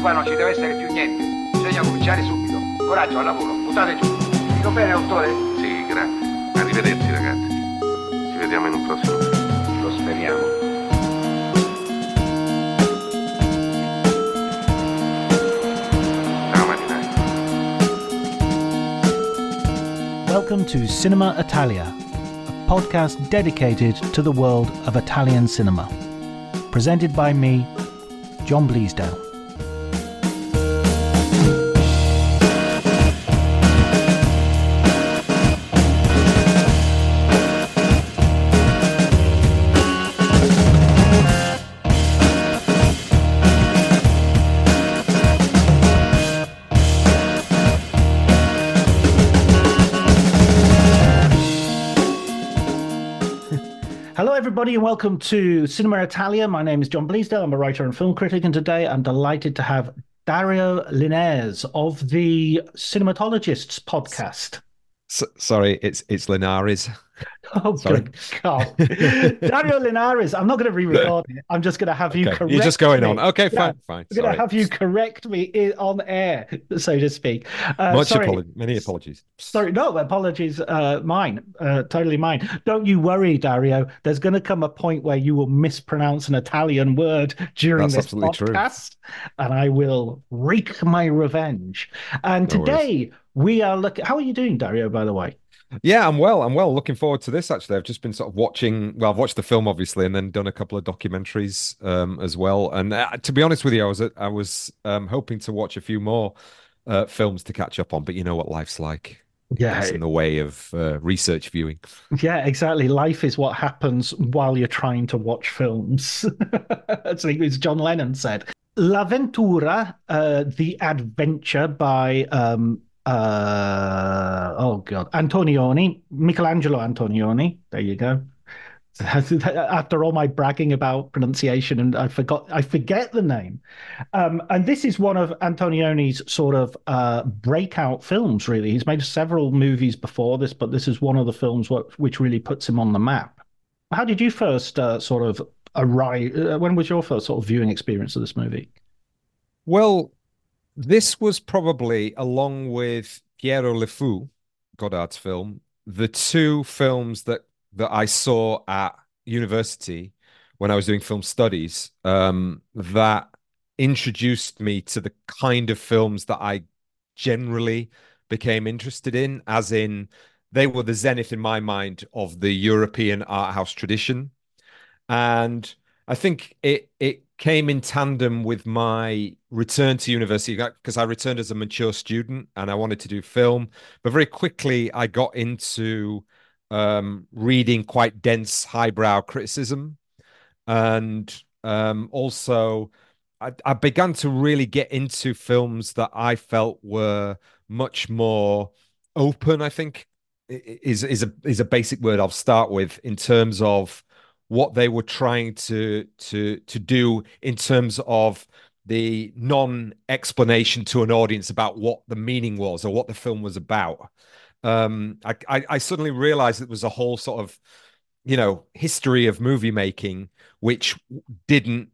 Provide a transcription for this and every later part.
Qua non ci deve essere più niente. Bisogna cominciare subito. Coraggio, al lavoro. Buttate giù. Dico bene, dottore? Sì, grazie. Arrivederci, ragazzi. Ci vediamo in un prossimo film. Lo speriamo. Welcome to Cinema Italia, a podcast dedicated to the world of Italian cinema. Presented by me, John Bleasdale. And welcome to Cinema Italia. My name is John Bleasdale. I'm a writer and film critic, and today I'm delighted to have Dario Linares of the Cinematologists podcast. Sorry, it's it's Linares. Oh, Sorry. good God. Dario Linares, I'm not going to re record it. I'm just going to have you Okay, correct You're just going me. on. Okay, Yeah, fine, fine. I'm going to have you correct me on air, so to speak. Uh, Much apology. Many apologies. Sorry, no, apologies, uh, mine, uh, totally mine. Don't you worry, Dario. There's going to come a point where you will mispronounce an Italian word during That's this absolutely true. podcast, and I will wreak my revenge. And No worries. today we are looking. How are you doing, Dario? By the way, Yeah, I'm well. I'm well. Looking forward to this. Actually, I've just been sort of watching. Well, I've watched the film obviously, and then done a couple of documentaries um, as well. And uh, to be honest with you, I was I was um, hoping to watch a few more uh, films to catch up on. But you know what life's like. yeah, It's in the way of uh, research viewing. yeah, exactly. Life is what happens while you're trying to watch films. That's as John Lennon said. L'Avventura, uh, The Adventure by um uh oh god Antonioni, Michelangelo Antonioni. There you go. After all my bragging about pronunciation, and I forgot, I forget the name. Um, and this is one of Antonioni's sort of uh, breakout films. Really, he's made several movies before this, but this is one of the films which really puts him on the map. How did you first uh, sort of arrive? Uh, when was your first sort of viewing experience of this movie? Well, this was probably, along with Pierrot le Fou, Godard's film, the two films that that I saw at university when I was doing film studies um, that introduced me to the kind of films that I generally became interested in, as in they were the zenith in my mind of the European art house tradition. And I think it it came in tandem with my return to university because I returned as a mature student and I wanted to do film, but very quickly I got into um, reading quite dense highbrow criticism, and um, also I, I began to really get into films that I felt were much more open. I think is is a is a basic word I'll start with in terms of what they were trying to to to do in terms of the non-explanation to an audience about what the meaning was or what the film was about. Um, I, I, I suddenly realized it was a whole sort of, you know, history of movie making which didn't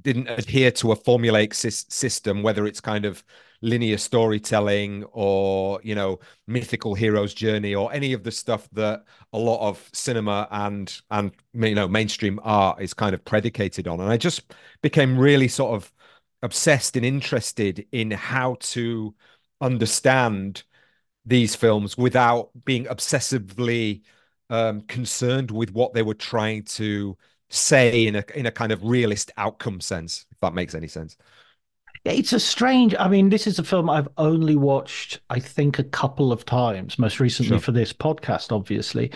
didn't adhere to a formulaic sys- system, whether it's kind of linear storytelling or you know mythical hero's journey or any of the stuff that a lot of cinema and and you know mainstream art is kind of predicated on. And i just became really sort of obsessed and interested in how to understand these films without being obsessively um, concerned with what they were trying to say in a in a kind of realist outcome sense if that makes any sense It's a strange. I mean, this is a film I've only watched, I think, a couple of times. Most recently Sure. for this podcast, obviously,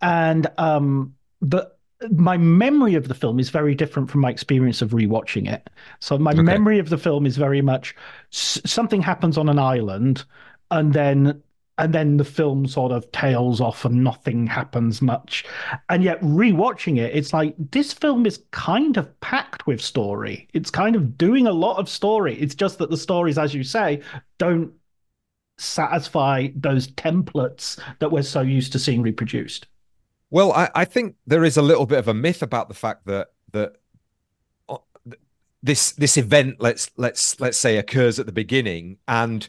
and um, the my memory of the film is very different from my experience of rewatching it. So my Okay. memory of the film is very much s- something happens on an island, and then and then the film sort of tails off and nothing happens much. And yet rewatching it, it's like this film is kind of packed with story. It's kind of doing a lot of story. It's just that the stories, as you say, don't satisfy those templates that we're so used to seeing reproduced. Well, I, I think there is a little bit of a myth about the fact that that uh, this this event let's let's let's say occurs at the beginning and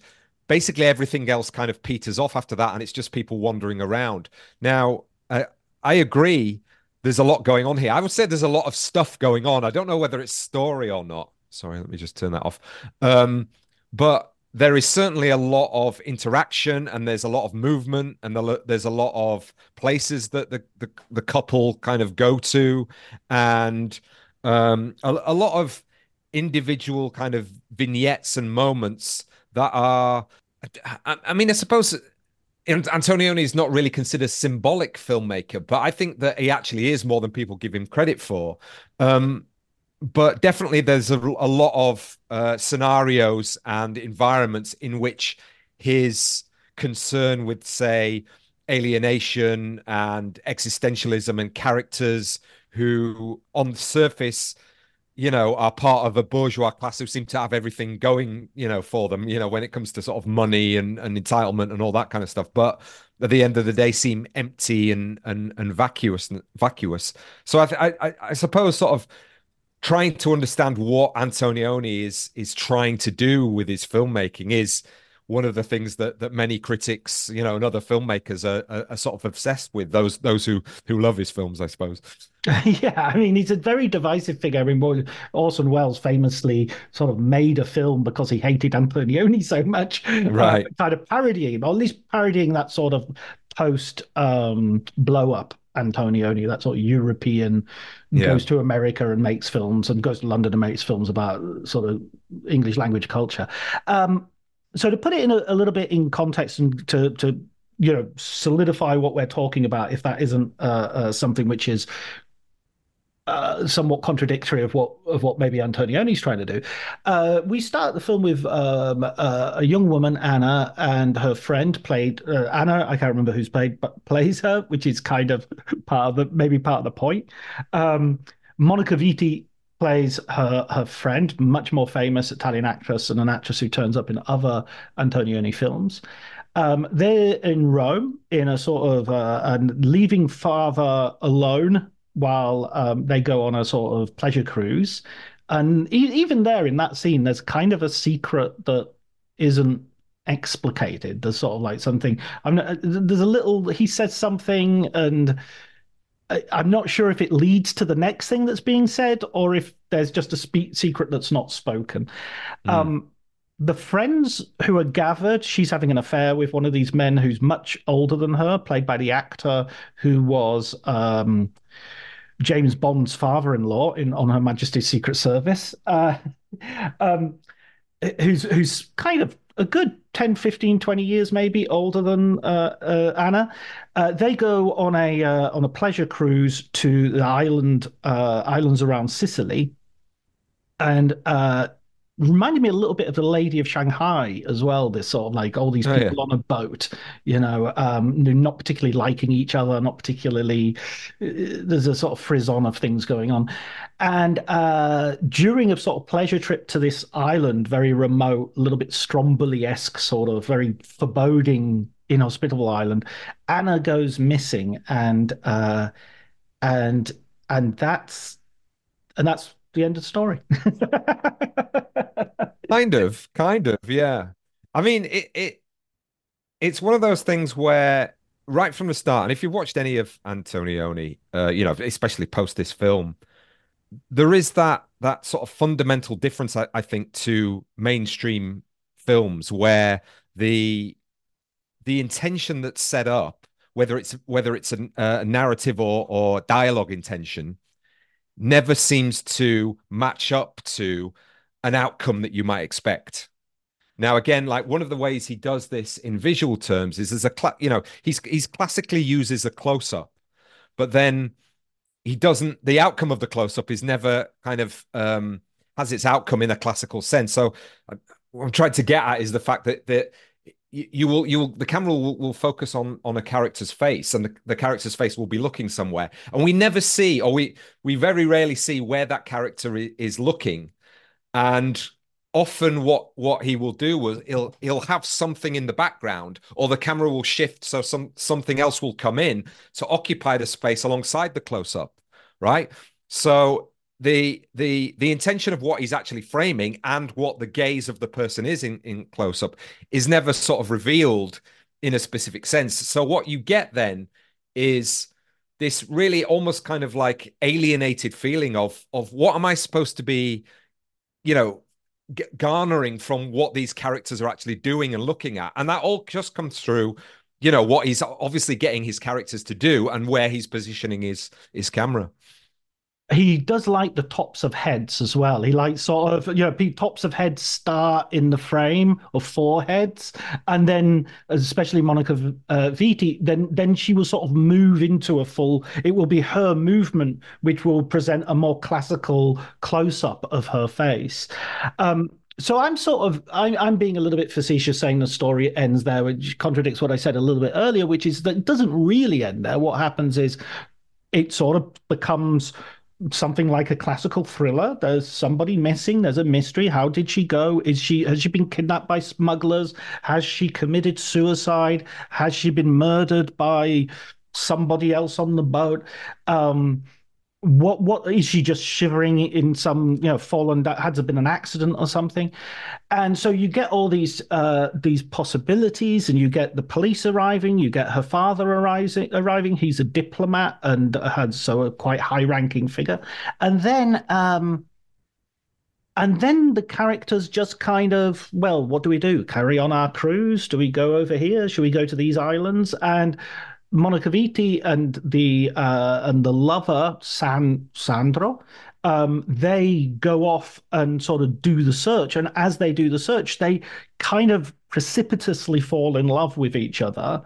basically everything else kind of peters off after that and it's just people wandering around. Now uh, i agree there's a lot going on here. I would say there's a lot of stuff going on. I don't know whether it's story or not. Sorry let me just turn that off. Um, but there is certainly a lot of interaction and there's a lot of movement and there's a lot of places that the, the, the couple kind of go to and um, a, a, lot of individual kind of vignettes and moments that are I, I mean i suppose Antonioni is not really considered symbolic filmmaker, but I think that he actually is more than people give him credit for. Um, but definitely there's a, a lot of uh, scenarios and environments in which his concern with say alienation and existentialism and characters who on the surface you know are part of a bourgeois class who seem to have everything going you know for them you know when it comes to sort of money and, and entitlement and all that kind of stuff. But at the end of the day seem empty and and and vacuous vacuous. So i i i suppose sort of trying to understand what Antonioni is is trying to do with his filmmaking is one of the things that that many critics, you know, and other filmmakers are, are, are sort of obsessed with. Those those who who love his films, I suppose. yeah, I mean, he's a very divisive figure. I mean, Orson Welles famously sort of made a film because he hated Antonioni so much, uh, right? Uh, kind of parodying him, or at least parodying that sort of post um, blow up Antonioni, that sort of European, yeah. goes to America and makes films, and goes to London and makes films about sort of English language culture. Um, so to put it in a, a, little bit in context and to to you know solidify what we're talking about, if that isn't uh, uh, something which is uh, somewhat contradictory of what of what maybe Antonioni's trying to do. Uh, we start the film with um, uh, a young woman, Anna, and her friend played uh, Anna. I can't remember who's played but plays her, which is kind of part of the maybe part of the point. Um, Monica Vitti plays her her friend, much more famous Italian actress and an actress who turns up in other Antonioni films. Um, they're in Rome in a sort of uh, and leaving father alone while um, they go on a sort of pleasure cruise. And e- even there in that scene, there's kind of a secret that isn't explicated. There's sort of like something. I'm not, there's a little. He says something, and I, am not sure if it leads to the next thing that's being said, or if there's just a spe- secret that's not spoken. Mm. Um, the friends who are gathered, she's having an affair with one of these men who's much older than her, played by the actor who was um, James Bond's father-in-law in on Her Majesty's Secret Service, uh, um, who's who's kind of a good 10 15 20 years maybe older than uh, uh, anna. Uh, they go on a uh, on a pleasure cruise to the island uh, islands around sicily. And uh, reminded me a little bit of the Lady of Shanghai as well. This sort of like all these people oh, yeah. on a boat, you know, um, not particularly liking each other, not particularly. Uh, there's a sort of frisson of things going on, and uh, during a sort of pleasure trip to this island, very remote, a little bit Stromboli esque, sort of very foreboding, inhospitable island, Anna goes missing, and uh, and and that's and that's the end of the story. kind of, kind of, yeah. I mean, it it it's one of those things where right from the start, and if you've watched any of Antonioni, uh, you know, especially post this film, there is that that sort of fundamental difference, I, I think, to mainstream films where the the intention that's set up, whether it's whether it's a, a narrative or or dialogue intention, never seems to match up to an outcome that you might expect. Now, again, like one of the ways he does this in visual terms is as a, cl- you know, he's he's classically uses a close up, but then he doesn't. The outcome of the close up is never kind of um, has its outcome in a classical sense. So, uh, what I'm trying to get at is the fact that that you, will you will the camera will, will focus on on a character's face and the, the character's face will be looking somewhere. And we never see or we we very rarely see where that character is looking. And often what what he will do was he'll he'll have something in the background or the camera will shift so some something else will come in to occupy the space alongside the close up right? So the the the intention of what he's actually framing and what the gaze of the person is in in close up is never sort of revealed in a specific sense. So what you get then is this really almost kind of like alienated feeling of of what am I supposed to be, you know, g- garnering from what these characters are actually doing and looking at, and that all just comes through, you know, what he's obviously getting his characters to do and where he's positioning his his camera he does like the tops of heads as well. He likes sort of, you know, tops of heads start in the frame of foreheads, and then, especially Monica uh, Vitti, then then she will sort of move into a full. It will be her movement which will present a more classical close up of her face. Um, so I'm sort of I'm, I'm being a little bit facetious saying the story ends there, which contradicts what I said a little bit earlier, which is that it doesn't really end there. What happens is it sort of becomes something like a classical thriller. There's somebody missing. There's a mystery. How did she go? Is she has she been kidnapped by smugglers? Has she committed suicide? Has she been murdered by somebody else on the boat? Um, what what is she just shivering in some you know fallen that has there been an accident or something? And so you get all these uh these possibilities and you get the police arriving you get her father arriving arriving. He's a diplomat and has so a quite high ranking figure. And then um and then the characters just kind of well what do we do? Carry on our cruise? Do we go over here? Should we go to these islands? And Monica Vitti and the uh, and the lover San Sandro, um, they go off and sort of do the search, and as they do the search, they kind of precipitously fall in love with each other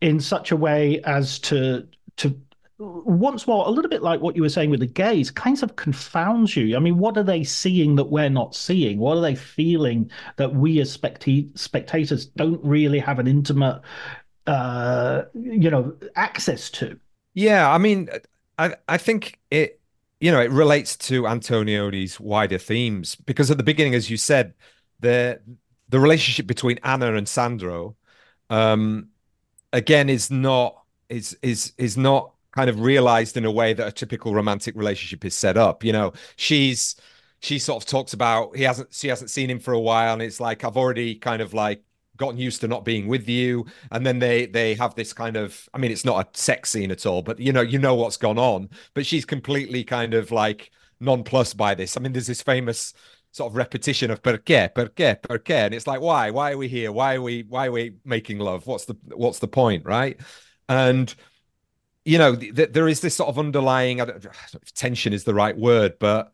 in such a way as to to once more a little bit like what you were saying with the gaze kind of confounds you. I mean what are they seeing that we're not seeing? What are they feeling that we as specta- spectators don't really have an intimate uh, you know, access to. Yeah, I mean, I I think it you know it relates to Antonioni's wider themes because at the beginning, as you said, the the relationship between Anna and Sandro, um, again, is not is is is not kind of realized in a way that a typical romantic relationship is set up. You know, she's she sort of talks about he hasn't she hasn't seen him for a while, and it's like I've already kind of like gotten used to not being with you. And then they they have this kind of i mean it's not a sex scene at all but you know you know what's gone on. But she's completely kind of like nonplussed by this. I mean there's this famous sort of repetition of perché perché perché and it's like why? Why are we here? Why are we why are we making love? What's the what's the point? Right? And you know th- there is this sort of underlying tension is the right word but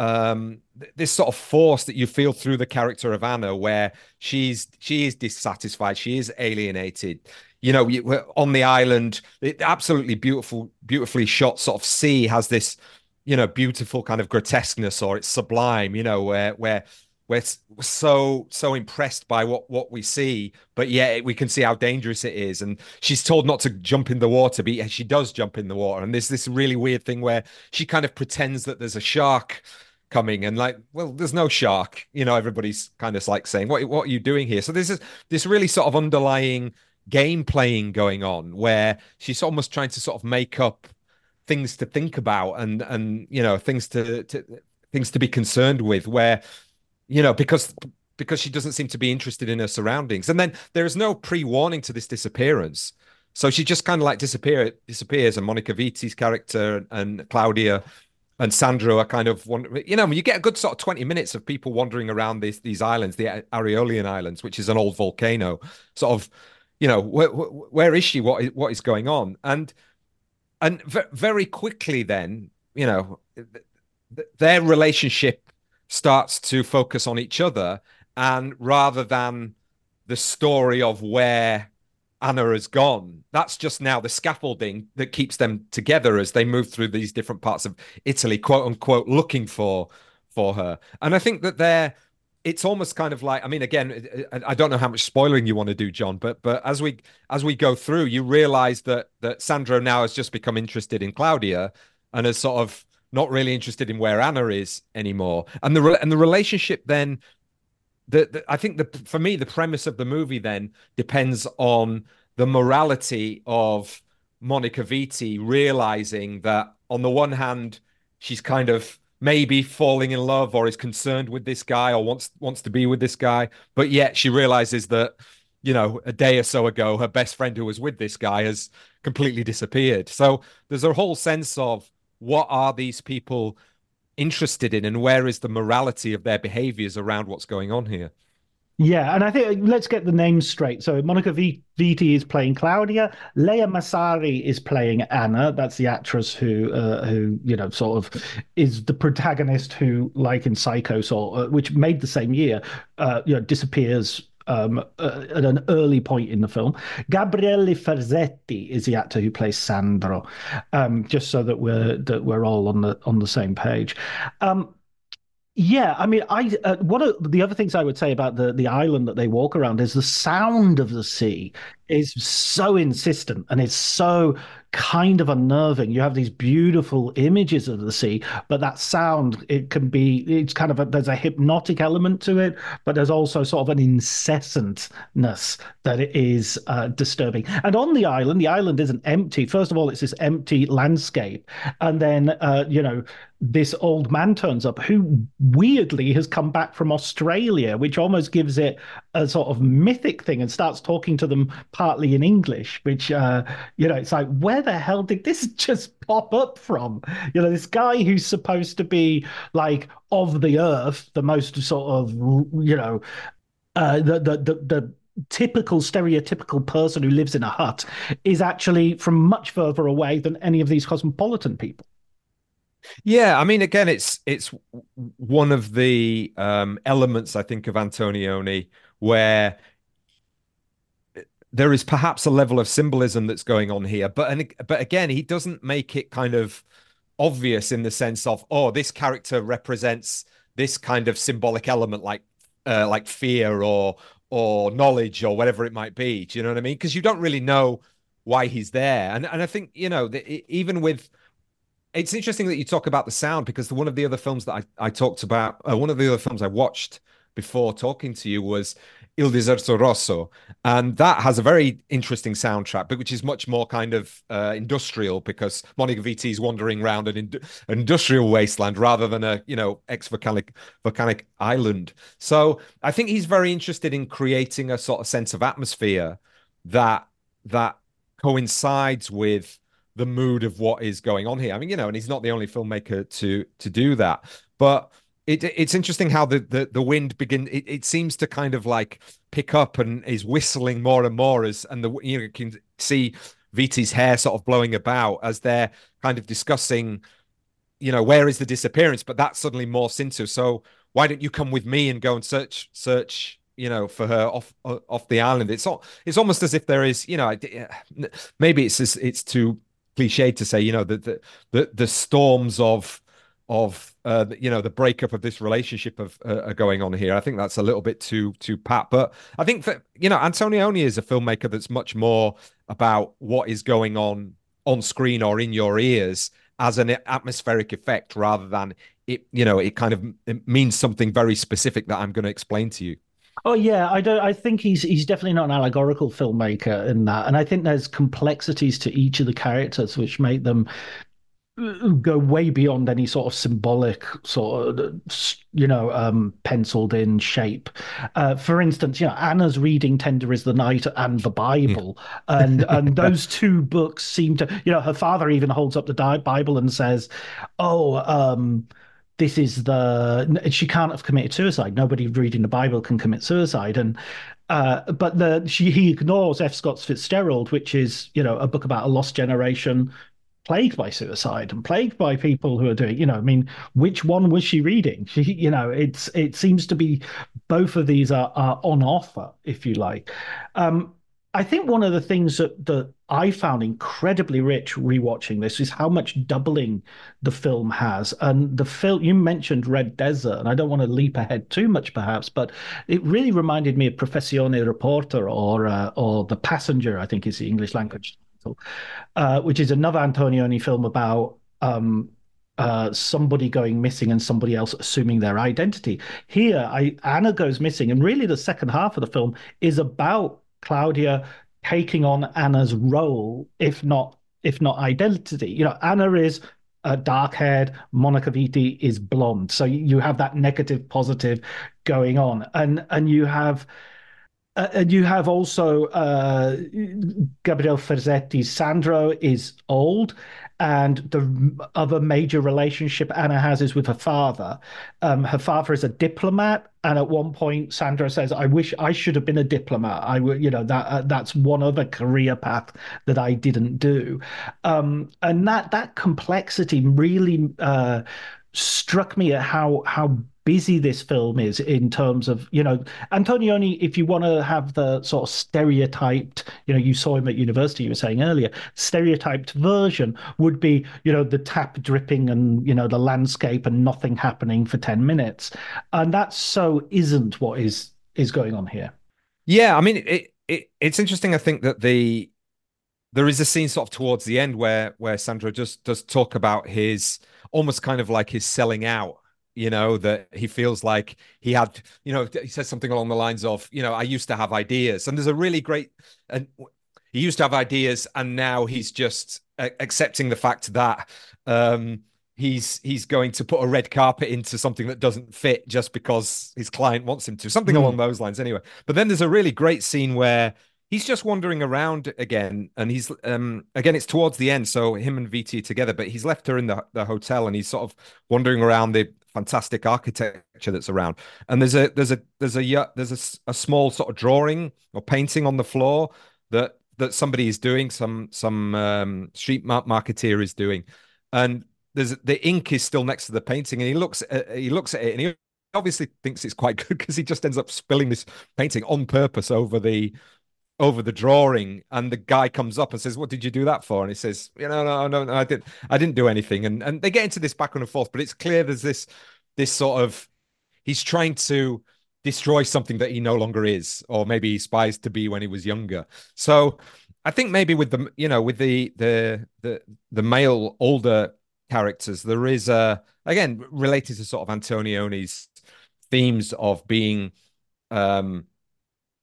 um, this sort of force that you feel through the character of Anna, where she's she is dissatisfied, she is alienated. You know, on the island, it, absolutely beautiful, beautifully shot sort of sea has this, you know, beautiful kind of grotesqueness or it's sublime. You know, where where we're so so impressed by what what we see, but yet we can see how dangerous it is. And she's told not to jump in the water, but she does jump in the water. And there's this really weird thing where she kind of pretends that there's a shark coming and like well there's no shark you know everybody's kind of like saying what what are you doing here? So this is this really sort of underlying game playing going on where she's almost trying to sort of make up things to think about and and you know things to, to things to be concerned with where you know because because she doesn't seem to be interested in her surroundings. And then there is no pre-warning to this disappearance. So she just kind of like disappear disappears and monica vitti's character and claudia and Sandro are kind of you know you get a good sort of 20 minutes of people wandering around these these islands the Aeolian Islands which is an old volcano sort of you know where, where is she? What is, what is going on? And and very quickly then you know their relationship starts to focus on each other and rather than the story of where Anna has gone. That's just now the scaffolding that keeps them together as they move through these different parts of Italy, quote unquote, looking for for her. And I think that they're it's almost kind of like I mean again I don't know how much spoiling you want to do John but but as we as we go through you realize that that Sandro now has just become interested in Claudia and is sort of not really interested in where Anna is anymore and the and the relationship then the, the, I think the for me the premise of the movie then depends on the morality of Monica Vitti realizing that on the one hand she's kind of maybe falling in love or is concerned with this guy or wants wants to be with this guy, but yet she realizes that you know a day or so ago her best friend who was with this guy has completely disappeared. So there's a whole sense of what are these people interested in and where is the morality of their behaviors around what's going on here. Yeah, and I think let's get the names straight. So Monica Vitti is playing Claudia. Lea Massari is playing Anna. That's the actress who, uh, who you know, sort of is the protagonist who, like in Psycho, sort uh, which made the same year, uh, you know, disappears um, uh, at an early point in the film. Gabriele Ferzetti is the actor who plays Sandro, um, just so that we're that we're all on the on the same page. Um, yeah, I mean, I uh, one of the other things I would say about the the island that they walk around is the sound of the sea is so insistent and it's so kind of unnerving. You have these beautiful images of the sea, but that sound it can be it's kind of a, there's a hypnotic element to it, but there's also sort of an incessantness that it is uh, disturbing. And on the island, the island isn't empty. First of all, it's this empty landscape, and then uh, you know this old man turns up who weirdly has come back from Australia, which almost gives it a sort of mythic thing and starts talking to them partly in English, which, uh, you know, it's like, where the hell did this just pop up from? You know, this guy who's supposed to be like of the earth, the most sort of, you know, uh, the, the, the, the typical stereotypical person who lives in a hut is actually from much further away than any of these cosmopolitan people. Yeah, I mean, again, it's it's one of the um, elements I think of Antonioni where there is perhaps a level of symbolism that's going on here, but and but again, he doesn't make it kind of obvious in the sense of oh, this character represents this kind of symbolic element like uh, like fear or or knowledge or whatever it might be. Do you know what I mean? Because you don't really know why he's there, and and I think you know even with it's interesting that you talk about the sound because the, one of the other films that I, I talked about, uh, one of the other films I watched before talking to you was Il Deserto Rosso, and that has a very interesting soundtrack, but which is much more kind of uh, industrial because Monica Vitti is wandering around an, ind- industrial wasteland rather than a you know ex volcanic volcanic island. So I think he's very interested in creating a sort of sense of atmosphere that that coincides with the mood of what is going on here. I mean, you know, and he's not the only filmmaker to to do that, but it, it's interesting how the the, the wind begin. It, it seems to kind of like pick up and is whistling more and more as and the you know you can see Vitti's hair sort of blowing about as they're kind of discussing, you know, where is the disappearance? But that suddenly morphs into so why don't you come with me and go and search search you know for her off uh, off the island it's all it's almost as if there is you know maybe it's it's too cliche to say, you know, that the, the, the storms of of uh, you know the breakup of this relationship of uh, going on here. I think that's a little bit too too pat, but I think that you know Antonioni is a filmmaker that's much more about what is going on on screen or in your ears as an atmospheric effect rather than it. You know, it kind of it means something very specific that I'm going to explain to you. Oh yeah, I don't. I think he's he's definitely not an allegorical filmmaker in that, and I think there's complexities to each of the characters which make them go way beyond any sort of symbolic sort of you know um, penciled in shape uh, for instance you know anna's reading tender is the night and the bible and and those two books seem to you know her father even holds up the bible and says oh um this is the she can't have committed suicide. Nobody reading the Bible can commit suicide, and uh, but the she he ignores F. Scott Fitzgerald, which is you know a book about a lost generation plagued by suicide and plagued by people who are doing you know i mean which one was she reading? She you know it's it seems to be both of these are, are on offer if you like. Um I think one of the things that, that I found incredibly rich rewatching this is how much doubling the film has. And the film you mentioned Red Desert, and I don't want to leap ahead too much, perhaps, but it really reminded me of Professione Reporter or uh, or The Passenger, I think is the English language uh, which is another Antonioni film about um, uh, somebody going missing and somebody else assuming their identity. Here, I, Anna goes missing, and really the second half of the film is about Claudia taking on Anna's role, if not if not identity. You know, Anna is uh, dark haired, Monica Vitti is blonde. So you have that negative positive going on, and and you have. Uh, and you have also uh, Gabriel Ferzetti's Sandro is old, and the other major relationship Anna has is with her father. Um, her father is a diplomat, and at one point, Sandra says, "I wish I should have been a diplomat. I would, you know, that uh, that's one other career path that I didn't do." Um, and that that complexity really uh, struck me at how how busy this film is in terms of you know Antonioni. If you want to have the sort of stereotyped, you know, you saw him at university. You were saying earlier, stereotyped version would be you know the tap dripping and you know the landscape and nothing happening for ten minutes, and that so isn't what is is going on here. Yeah, I mean, it, it it's interesting. I think that the there is a scene sort of towards the end where where Sandro just does talk about his almost kind of like his selling out you know that he feels like he had you know he says something along the lines of you know i used to have ideas and there's a really great and he used to have ideas and now he's just accepting the fact that um he's he's going to put a red carpet into something that doesn't fit just because his client wants him to something mm. along those lines anyway but then there's a really great scene where he's just wandering around again and he's um again it's towards the end so him and Vitti together but he's left her in the, the hotel and he's sort of wandering around the fantastic architecture that's around. And there's a there's a there's a there's a, a small sort of drawing or painting on the floor that that somebody is doing some some um, street marketeer is doing. And there's the ink is still next to the painting and he looks at, he looks at it and he obviously thinks it's quite good because he just ends up spilling this painting on purpose over the over the drawing and the guy comes up and says what did you do that for? And he says you know no no no i didn't i didn't do anything. And and they get into this back and forth but it's clear there's this this sort of he's trying to destroy something that he no longer is or maybe he aspires to be when he was younger. So i think maybe with the you know with the the the the male older characters there is a again related to sort of antonioni's themes of being um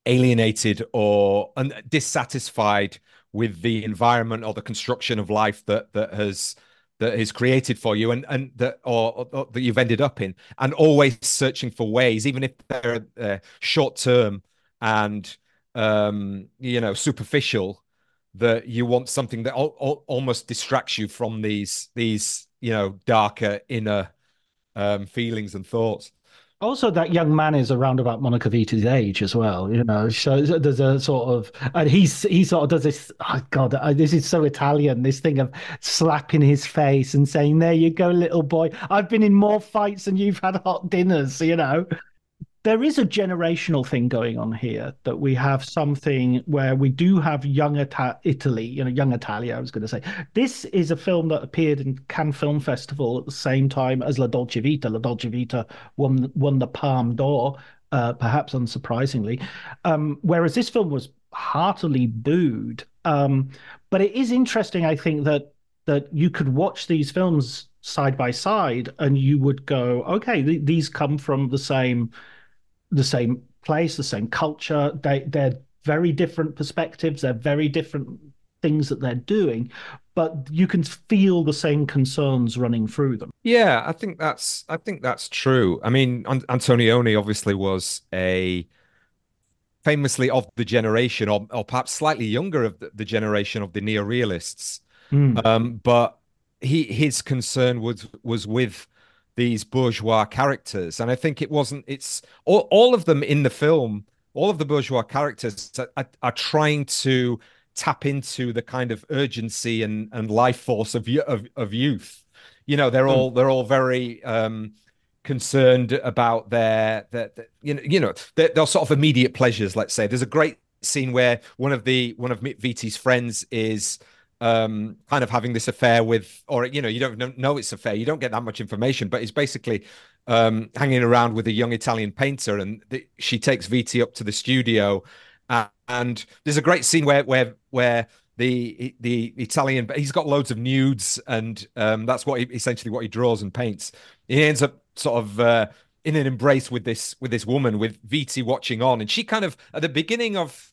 alienated or un- dissatisfied with the environment or the construction of life that that has that is created for you and and that or, or that you've ended up in and always searching for ways even if they're uh, short term and um you know superficial that you want something that al- al- almost distracts you from these these you know darker inner um feelings and thoughts also, that young man is around about Monica Vitti's age as well, you know. So there's a sort of, and he's he sort of does this. Oh God, this is so Italian. This thing of slapping his face and saying, "There you go, little boy. I've been in more fights than you've had hot dinners," you know there is a generational thing going on here that we have something where we do have young Ita- Italy, you know, young Italia, I was going to say. This is a film that appeared in Cannes Film Festival at the same time as La Dolce Vita. La Dolce Vita won, won the Palme d'Or, uh, perhaps unsurprisingly. Um, whereas this film was heartily booed. Um, but it is interesting, I think, that that you could watch these films side by side and you would go, okay, th- these come from the same the same place, the same culture. They they're very different perspectives. They're very different things that they're doing, but you can feel the same concerns running through them. Yeah, I think that's I think that's true. I mean, Antonioni obviously was a famously of the generation, or, or perhaps slightly younger of the, the generation of the neorealists. Mm. Um, but he his concern was was with these bourgeois characters. And I think it wasn't, it's all, all of them in the film, all of the bourgeois characters are, are, trying to tap into the kind of urgency and, and life force of, of, of youth. You know, they're all, they're all very, um, concerned about their, their, you know, you know, their, their sort of immediate pleasures. Let's say there's a great scene where one of the one of Vitti's friends is um, kind of having this affair with, or you know, you don't know it's affair. You don't get that much information, but he's basically um, hanging around with a young Italian painter, and the, she takes Vitti up to the studio, uh, and there's a great scene where where where the the Italian but he's got loads of nudes, and um, that's what he, essentially what he draws and paints. He ends up sort of. Uh, in an embrace with this with this woman with Vitti watching on and she kind of at the beginning of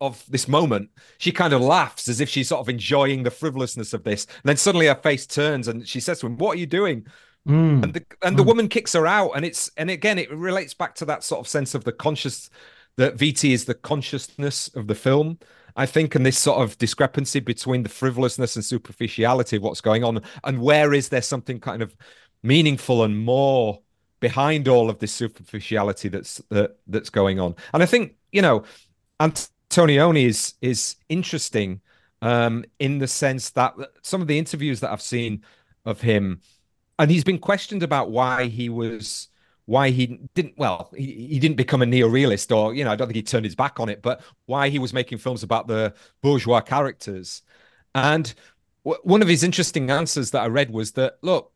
of this moment, she kind of laughs as if she's sort of enjoying the frivolousness of this. And then suddenly her face turns and she says to him, "What are you doing?" Mm. And the and the mm. woman kicks her out, and it's and again it relates back to that sort of sense of the conscious that Vitti is the consciousness of the film. I think, and this sort of discrepancy between the frivolousness and superficiality of what's going on, and where is there something kind of meaningful and more behind all of this superficiality that's that, that's going on. And I think you know, Antonioni is is interesting um, in the sense that some of the interviews that I've seen of him, and he's been questioned about why he was why he didn't well he, he didn't become a neo-realist or you know i don't think he turned his back on it but why he was making films about the bourgeois characters. And w- one of his interesting answers that i read was that look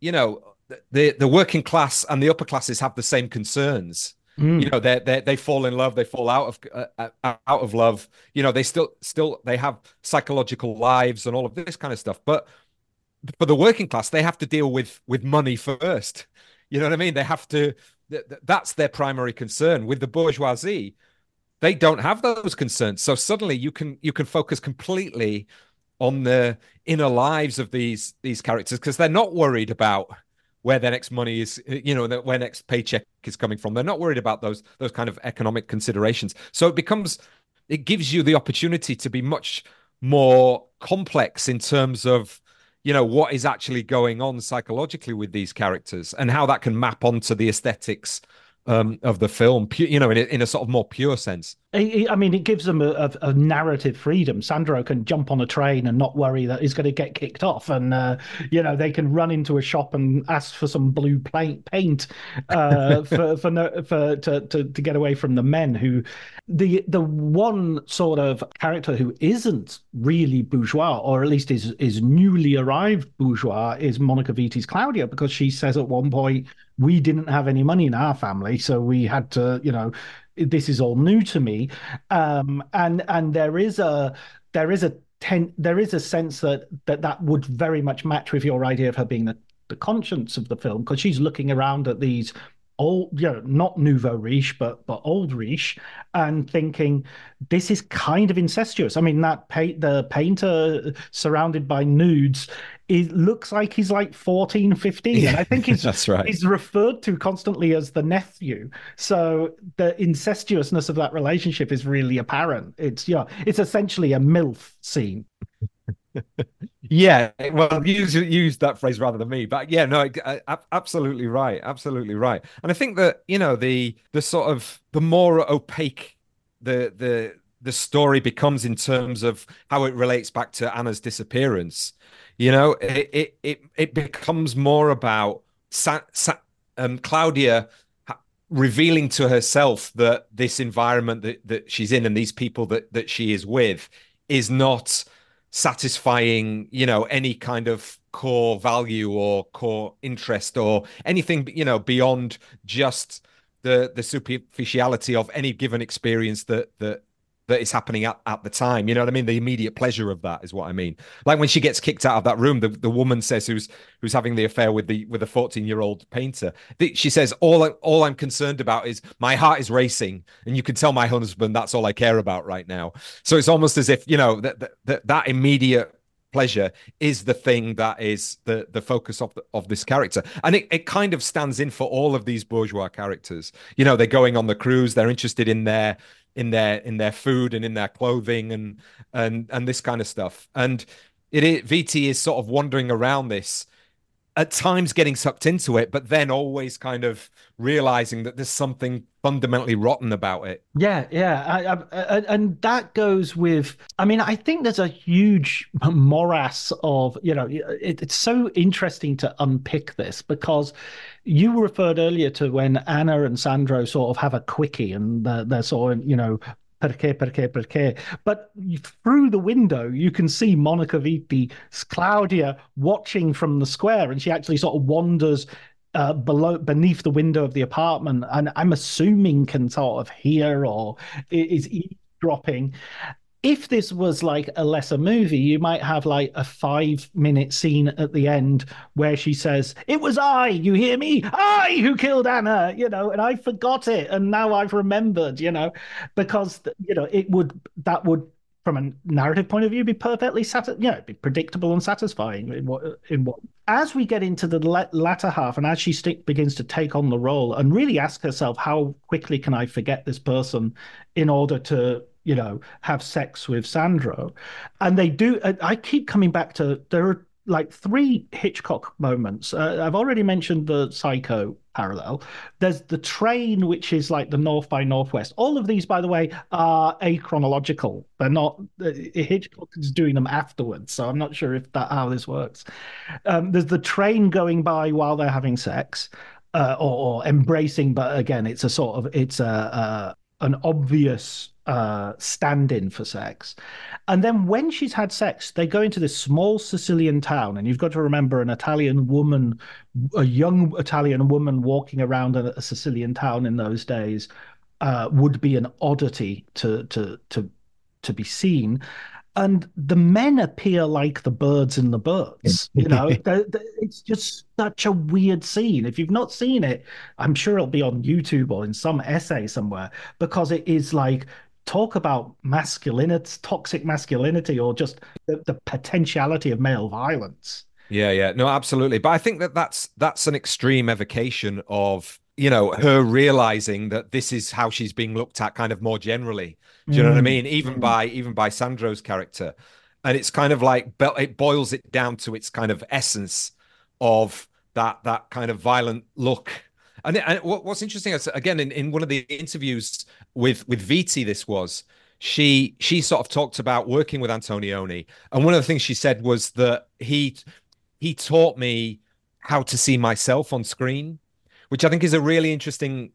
you know the the working class and the upper classes have the same concerns mm. you know they they they fall in love they fall out of uh, uh, out of love you know they still still they have psychological lives and all of this kind of stuff but for the working class they have to deal with with money first you know what I mean? They have to. Th- that's their primary concern. With the bourgeoisie, they don't have those concerns. So suddenly you can you can focus completely on the inner lives of these these characters because they're not worried about where their next money is uh, you know where next paycheck is coming from. They're not worried about those those kind of economic considerations. So it becomes it gives you the opportunity to be much more complex in terms of you know what is actually going on psychologically with these characters and how that can map onto the aesthetics um, of the film, you know, in a, in a sort of more pure sense. I mean, it gives them a, a, a, narrative freedom. Sandro can jump on a train and not worry that he's going to get kicked off, and uh, you know they can run into a shop and ask for some blue paint, paint uh, for for, no, for to, to to get away from the men who, the the one sort of character who isn't really bourgeois, or at least is is newly arrived bourgeois, is Monica Vitti's Claudia, because she says at one point we didn't have any money in our family, so we had to, you know, this is all new to me, um, and and there is a there is a ten, there is a sense that that that would very much match with your idea of her being the the conscience of the film because she's looking around at these old, you know, not nouveau riche, but but old riche, and thinking this is kind of incestuous. I mean, that paint the painter surrounded by nudes, it looks like he's like 14, 15. Yeah, and I think he's that's right. He's referred to constantly as the nephew. So the incestuousness of that relationship is really apparent. It's yeah, it's essentially a MILF scene. yeah, well, use use that phrase rather than me, but yeah, no, absolutely right, absolutely right. And I think that you know the the sort of the more opaque the the the story becomes in terms of how it relates back to Anna's disappearance. You know, it it it, it becomes more about Sa- Sa- um, Claudia revealing to herself that this environment that, that she's in and these people that that she is with is not satisfying you know any kind of core value or core interest or anything you know beyond just the the superficiality of any given experience that that that is happening at, at the time. You know what I mean? The immediate pleasure of that is what I mean. Like when she gets kicked out of that room, the, the woman says who's who's having the affair with the with a 14 year old painter. The, she says, all I, all I'm concerned about is my heart is racing, and you can tell my husband that's all I care about right now. So it's almost as if you know that that, that immediate pleasure is the thing that is the the focus of the, of this character and it, it kind of stands in for all of these bourgeois characters you know they're going on the cruise they're interested in their in their in their food and in their clothing and and and this kind of stuff. And it, it Vitti is sort of wandering around this at times getting sucked into it, but then always kind of realizing that there's something fundamentally rotten about it. Yeah, yeah, I, I, and that goes with. I mean, I think there's a huge morass of you know. It, it's so interesting to unpick this because you referred earlier to when Anna and Sandro sort of have a quickie and they're, they're sort of you know perché, perché, perché. But through the window, you can see Monica Vitti, Claudia watching from the square, and she actually sort of wanders uh, below beneath the window of the apartment, and I'm assuming can sort of hear or is eavesdropping. If this was like a lesser movie, you might have like a five minute scene at the end where she says, It was I, you hear me? I who killed Anna, you know, and I forgot it. And now I've remembered, you know, because, you know, it would, that would, from a narrative point of view, be perfectly sati- you know, be predictable and satisfying in what, in what, as we get into the latter half and as she st- begins to take on the role and really ask herself, how quickly can I forget this person in order to you know, have sex with Sandro. And they do, I keep coming back to, there are like three Hitchcock moments. Uh, I've already mentioned the Psycho parallel. There's the train, which is like the North by Northwest. All of these, by the way, are achronological. They're not uh, Hitchcock is doing them afterwards, so I'm not sure if that how this works. Um, there's the train going by while they're having sex. Uh, or, or, embracing, but again, it's a sort of it's a, a an obvious uh, stand in for sex. And then when she's had sex, they go into this small Sicilian town. And you've got to remember an Italian woman, a young Italian woman walking around a, a Sicilian town in those days uh, would be an oddity to, to, to, to be seen and the men appear like the birds in the birds you know they're, they're, it's just such a weird scene if you've not seen it i'm sure it'll be on youtube or in some essay somewhere because it is like talk about masculinity toxic masculinity or just the, the potentiality of male violence yeah yeah no absolutely but i think that that's that's an extreme evocation of you know her realizing that this is how she's being looked at kind of more generally do you know what I mm. mean? Even by even by Sandro's character, and it's kind of like it boils it down to its kind of essence of that that kind of violent look. And, and what's interesting is again in, in one of the interviews with with Vitti, this was she she sort of talked about working with Antonioni, and one of the things she said was that he he taught me how to see myself on screen, which I think is a really interesting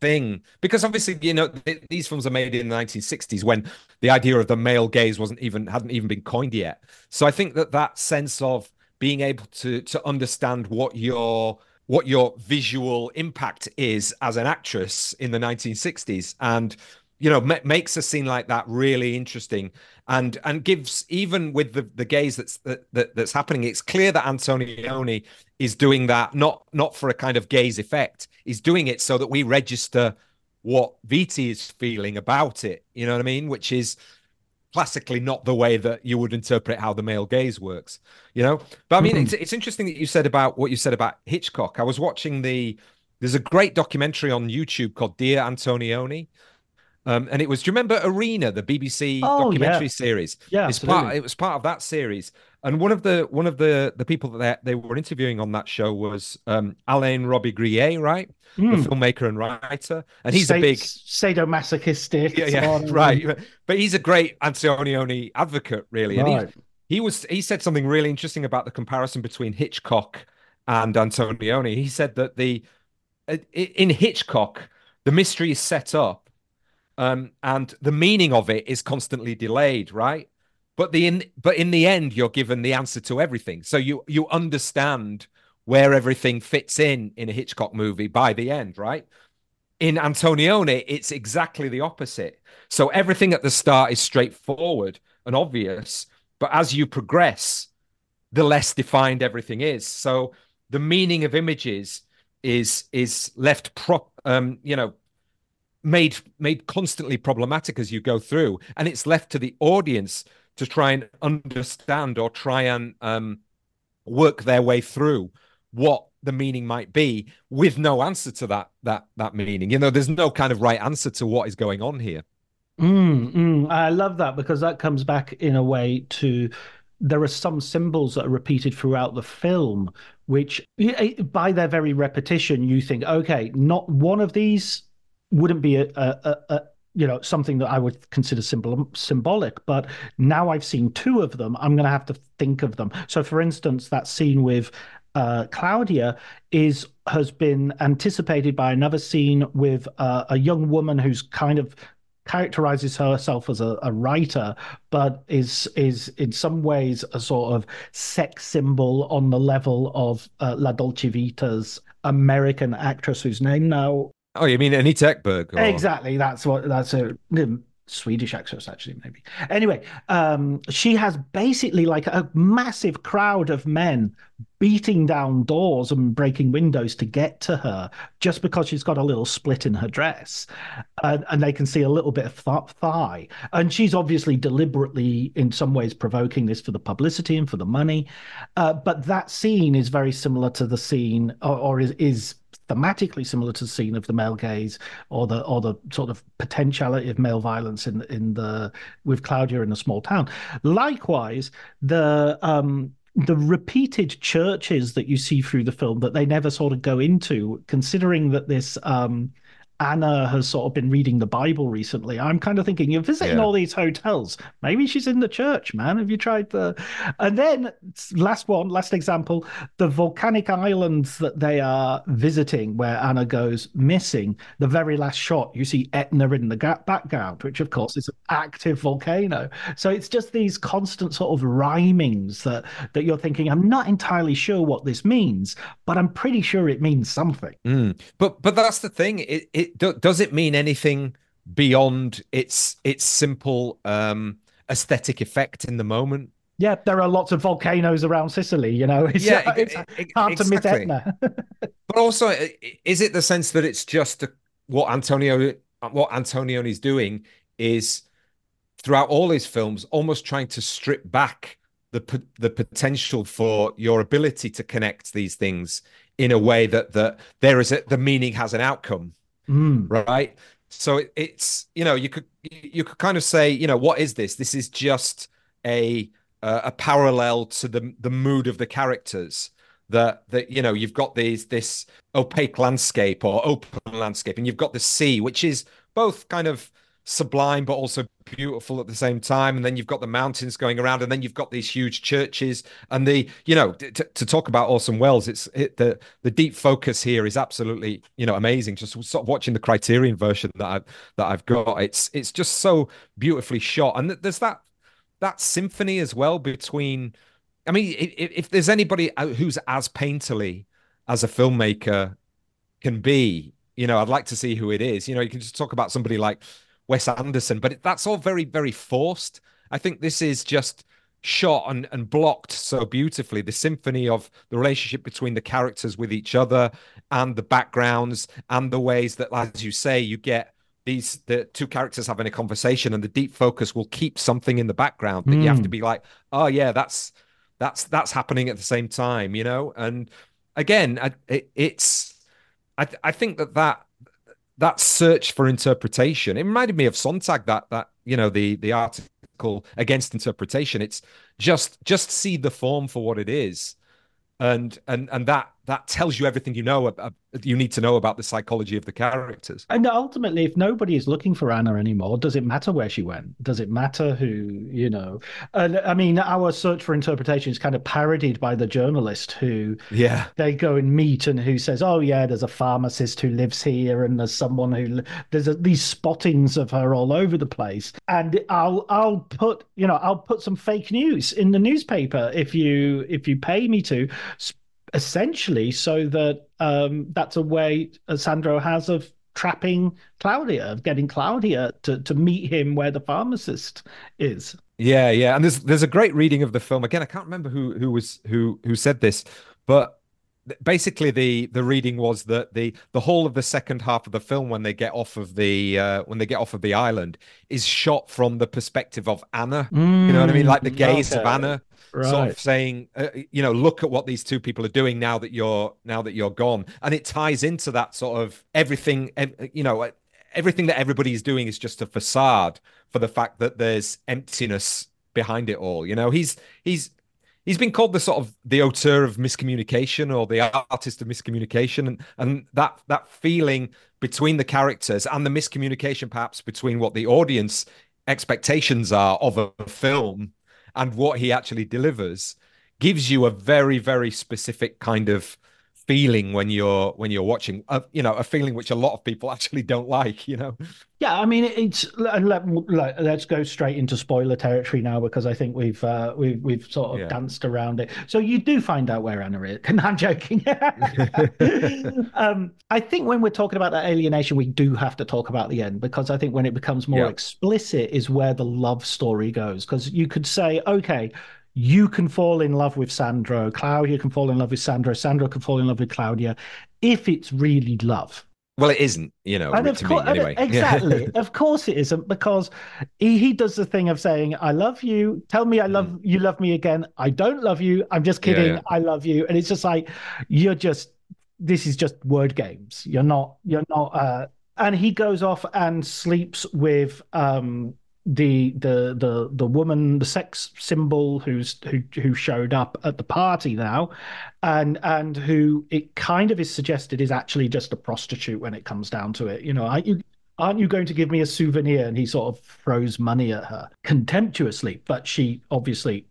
thing. Because obviously you know th- these films are made in the 1960s when the idea of the male gaze wasn't even hadn't even been coined yet. So i think that that sense of being able to to understand what your what your visual impact is as an actress in the 1960s and you know ma- makes a scene like that really interesting and and gives even with the the gaze that's that, that, that's happening it's clear that antonioni is doing that not not for a kind of gaze effect. He's doing it so that we register what Vitti is feeling about it. You know what i mean? Which is classically not the way that you would interpret how the male gaze works you know but i mean mm-hmm. it's, it's interesting that you said about what you said about hitchcock i was watching the there's a great documentary on youtube called dear antonioni um, and it was, do you remember Arena, the BBC oh, documentary yeah. series? Yeah, it's part. It was part of that series. And one of the one of the the people that they, they were interviewing on that show was um, Alain Robbe-Grillet, right? Mm. The filmmaker and writer, and he's a big sadomasochistic. Yeah, yeah, right. But he's a great Antonioni advocate, really. Right. And he, he was he said something really interesting about the comparison between Hitchcock and Antonioni. He said that the in Hitchcock the mystery is set up um, and the meaning of it is constantly delayed, right? But the in but in the end, you're given the answer to everything, so you you understand where everything fits in in a Hitchcock movie by the end, right? In Antonioni, it's exactly the opposite. So everything at the start is straightforward and obvious, but as you progress, the less defined everything is. So the meaning of images is is left prop um you know made made constantly problematic as you go through and it's left to the audience to try and understand or try and um, work their way through what the meaning might be with no answer to that that that meaning. You know there's no kind of right answer to what is going on here. Mm, mm, i love that because that comes back in a way to there are some symbols that are repeated throughout the film which by their very repetition you think okay not one of these wouldn't be a, a, a, you know something that I would consider symbol, symbolic. But now I've seen two of them, I'm going to have to think of them. So, for instance, that scene with uh, Claudia is has been anticipated by another scene with uh, a young woman who's kind of characterizes herself as a, a, writer, but is is in some ways a sort of sex symbol on the level of uh, La Dolce Vita's American actress whose name now Oh, you mean Anita Ekberg? Or... Exactly. That's what. That's a Swedish actress, actually, maybe. Anyway, um, she has basically like a massive crowd of men beating down doors and breaking windows to get to her just because she's got a little split in her dress. And, and they can see a little bit of th- thigh. And she's obviously deliberately, in some ways, provoking this for the publicity and for the money. Uh, but that scene is very similar to the scene, or, or is, is thematically similar to the scene of the male gaze or the or the sort of potentiality of male violence in in the with Claudia in the small town. Likewise, the um the repeated churches that you see through the film that they never sort of go into, considering that this um Anna has sort of been reading the Bible recently. I'm kind of thinking you're visiting yeah. all these hotels. Maybe she's in the church, man. Have you tried the? And then last one, last example, the volcanic islands that they are visiting, where Anna goes missing. The very last shot, you see Etna in the background, which of course is an active volcano. So it's just these constant sort of rhymings that that you're thinking. I'm not entirely sure what this means, but I'm pretty sure it means something. Mm. But but that's the thing. It it do, does it mean anything beyond its its simple um, aesthetic effect in the moment? Yeah, there are lots of volcanoes around Sicily. You know, it's, yeah, it's it, hard exactly. to miss Etna. but also, is it the sense that it's just a, what Antonio what Antonioni's doing is throughout all his films almost trying to strip back the the potential for your ability to connect these things in a way that that there is a the meaning has an outcome mm. right? So it, it's you know you could you could kind of say you know what is this? This is just a uh, a parallel to the the mood of the characters that that you know you've got these this opaque landscape or open landscape and you've got the sea which is both kind of sublime but also beautiful at the same time and then you've got the mountains going around and then you've got these huge churches and the you know to, to talk about Orson Welles it's it, the the deep focus here is absolutely you know amazing. Just sort of watching the criterion version that I've that I've got it's it's just so beautifully shot. And there's that that symphony as well between I mean if, if there's anybody uh, who's as painterly as a filmmaker can be you know I'd like to see who it is. You know you can just talk about somebody like Wes Anderson, but it, that's all very, very forced. I think this is just shot and, and blocked so beautifully. The symphony of the relationship between the characters with each other and the backgrounds and the ways that, as you say, you get these the two characters having a conversation and the deep focus will keep something in the background that mm. you have to hmm. be like, oh yeah, that's that's that's happening at the same time, you know. And again, I, it, it's I I think that that that search for interpretation. It reminded me of Sontag that that you know the the article against interpretation. It's just just see the form for what it is, and and and that that tells you everything you know uh, you need to know about the psychology of the characters. And ultimately, if nobody is looking for Anna anymore, does it matter where she went? Does it matter who you know? And I mean, our search for interpretation is kind of parodied by the journalist who, yeah, they go and meet and who says, "Oh yeah, there's a pharmacist who lives here, and there's someone who there's a, these spottings of her all over the place." And I'll I'll put you know I'll put some fake news in the newspaper if you if you pay me to essentially so that um, that's a way Sandro has of trapping Claudia, of getting Claudia to to meet him where the pharmacist is. Yeah, yeah, and there's there's a great reading of the film. Again, I can't remember who who was who who said this, but basically the the reading was that the the whole of the second half of the film when they get off of the uh, when they get off of the island is shot from the perspective of Anna. Mm, you know what I mean? Like the gaze okay. of Anna right. sort of saying, uh, you know, look at what these two people are doing now that you're now that you're gone, and it ties into that sort of everything. You know, everything that everybody is doing is just a facade for the fact that there's emptiness behind it all. You know, he's he's he's been called the sort of the auteur of miscommunication or the artist of miscommunication and and that that feeling between the characters and the miscommunication perhaps between what the audience expectations are of a film and what he actually delivers gives you a very very specific kind of feeling when you're when you're watching uh, you know a feeling which a lot of people actually don't like you know yeah i mean it's let, let, us go straight into spoiler territory now because i think we've uh, we've we've sort of yeah. danced around it so you do find out where anna is no, i'm joking um, i think when we're talking about that alienation we do have to talk about the end because i think when it becomes more yeah. explicit is where the love story goes because you could say okay you can fall in love with Sandro, Claudia can fall in love with Sandro, Sandro can fall in love with Claudia if it's really love. Well, it isn't, you know, and of course, anyway. Exactly. of course it isn't, because he, he does the thing of saying, I love you. Tell me I love mm. you, love me again. I don't love you. I'm just kidding. Yeah, yeah. I love you. And it's just like, you're just, this is just word games. You're not, you're not, uh, and he goes off and sleeps with um the the the the woman, the sex symbol who's who who showed up at the party now, and and who it kind of is suggested is actually just a prostitute when it comes down to it. You know, you aren't you going to give me a souvenir? And he sort of throws money at her contemptuously, but she obviously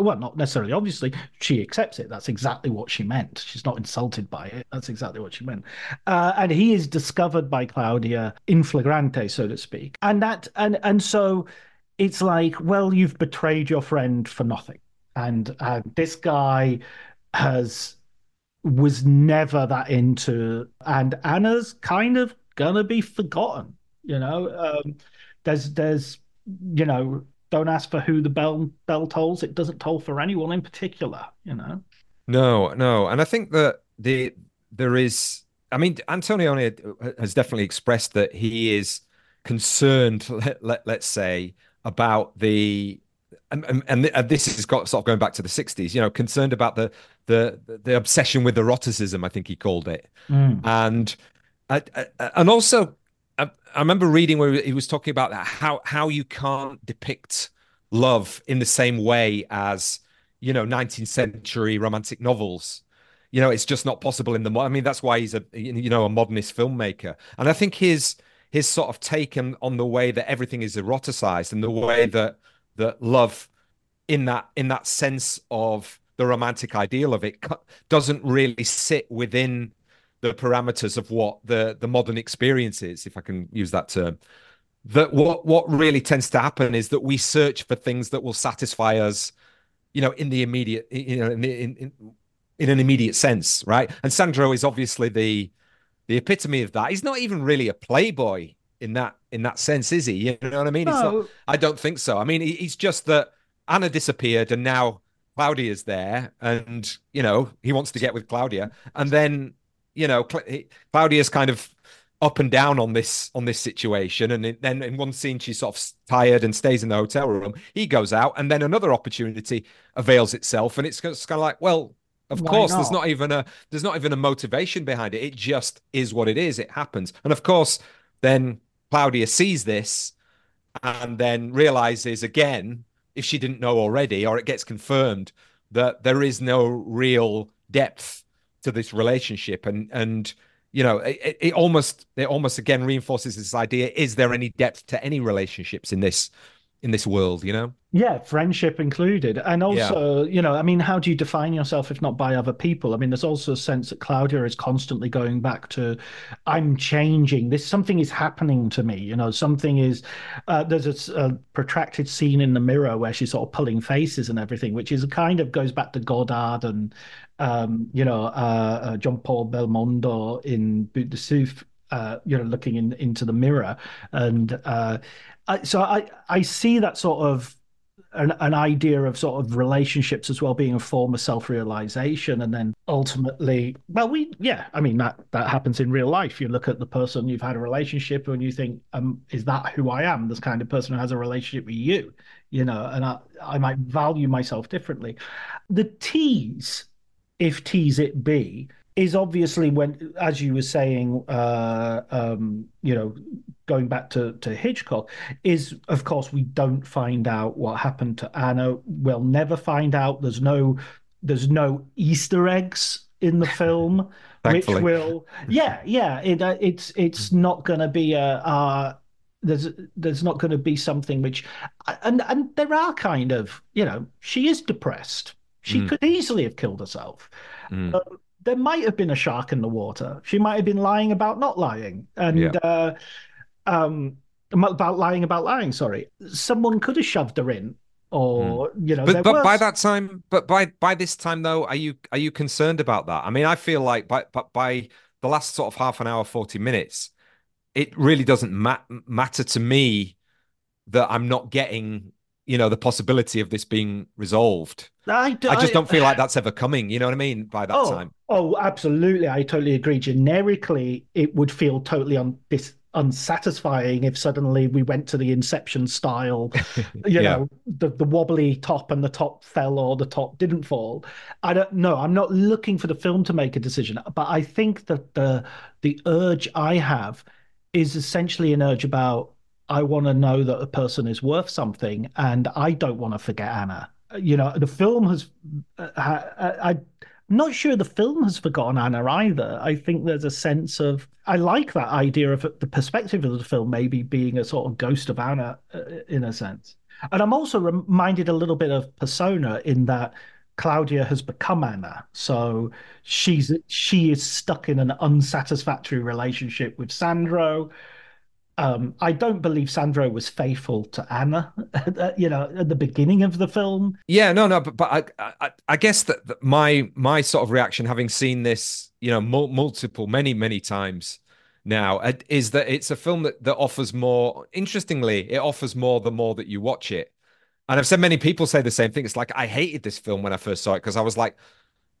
well, not necessarily obviously, she accepts it. That's exactly what she meant. She's not insulted by it. That's exactly what she meant. Uh, and he is discovered by Claudia in flagrante, so to speak. And that and and so it's like, well, you've betrayed your friend for nothing. And uh, this guy has was never that into, and Anna's kind of gonna be forgotten. You know, um, there's there's you know don't ask for who the bell bell tolls. It doesn't toll for anyone in particular, you know. No, no, and I think that the there is. I mean, Antonioni has definitely expressed that he is concerned. Let, let let's say about the and, and, and, this has got sort of going back to the 60s you know concerned about the the the obsession with eroticism i think he called it mm. and uh, uh, and also I, I remember reading where he was talking about that how how you can't depict love in the same way as you know 19th century romantic novels. You know it's just not possible in the i mean that's why he's a you know a modernist filmmaker. And i think his his sort of take on, on the way that everything is eroticized and the way that that love in that in that sense of the romantic ideal of it doesn't really sit within the parameters of what the the modern experience is, if I can use that term. That what what really tends to happen is that we search for things that will satisfy us, you know, in the immediate, you know, in in, in, in an immediate sense, right? And Sandro is obviously the the epitome of that. He's not even really a playboy in that in that sense, is he? You know what I mean? No. Not, I don't think so. I mean, he's just that Anna disappeared and now Claudia's there, and you know he wants to get with Claudia, and then you know, Claudia's kind of up and down on this on this situation and then in one scene she's sort of tired and stays in the hotel room. He goes out and then another opportunity avails itself and it's kind of like well of Why course not? there's not even a there's not even a motivation behind it. It just is what it is. It happens. And of course then claudia sees this and then realizes again if she didn't know already or it gets confirmed that there is no real depth to this relationship and and you know it, it almost it almost again reinforces this idea is there any depth to any relationships in this in this world you know? Yeah friendship included. And also yeah. you know i mean how do you define yourself if not by other people? I mean there's also a sense that claudia is constantly going back to i'm changing. This something is happening to me you know? Something is uh, there's a, a, protracted scene in the mirror where she's sort of pulling faces and everything which is kind of goes back to godard and um, you know uh, uh, john paul belmondo in Bout de Souffle uh, you know, looking in, into the mirror, and uh, I, so I I see that sort of an, an idea of sort of relationships as well being a form of self-realization and then ultimately well we yeah i mean that that happens in real life. You look at the person you've had a relationship with and you think um is that who i am? This kind of person who has a relationship with you you know and i i might value myself differently. The tease if tease it be is obviously when, as you were saying, uh, um, you know, going back to, to Hitchcock, is of course we don't find out what happened to Anna. We'll never find out. There's no there's no Easter eggs in the film, which will yeah yeah it uh, it's it's not going to be a. Uh, there's there's not going to be something which and and there are kind of you know she is depressed she mm. could easily have killed herself mm. um, there might have been a shark in the water. She might have been lying about not lying, and Yeah. uh, um, about lying about lying. Sorry, someone could have shoved her in, or you know. But but by that time, but by by this time though, are you are you concerned about that? I mean, I feel like by by, by the last sort of half an hour, forty minutes, it really doesn't ma- matter to me that I'm not getting, you know, the possibility of this being resolved. I, d- I just don't feel like that's ever coming. You know what I mean? By that oh, time, Oh, absolutely. I totally agree. Generically, it would feel totally un- dis- unsatisfying if suddenly we went to the Inception style, you Yeah. know, the, the wobbly top and the top fell or the top didn't fall. I don't know. I'm not looking for the film to make a decision, but I think that the the urge I have is essentially an urge about I want to know that a person is worth something, and I don't want to forget Anna. You know, the film has. Uh, I, I'm not sure the film has forgotten Anna either. I think there's a sense of. I like that idea of the perspective of the film maybe being a sort of ghost of Anna uh, in a sense. And I'm also reminded a little bit of Persona in that Claudia has become Anna. So she's she is stuck in an unsatisfactory relationship with Sandro. Um, I don't believe Sandro was faithful to Anna, you know, at the beginning of the film. Yeah, no, no, but but I I, I guess that, that my my sort of reaction, having seen this, you know, mul- multiple, many, many times now, uh, is that it's a film that that offers more. Interestingly, it offers more the more that you watch it. And I've said many people say the same thing. It's like I hated this film when I first saw it because I was like,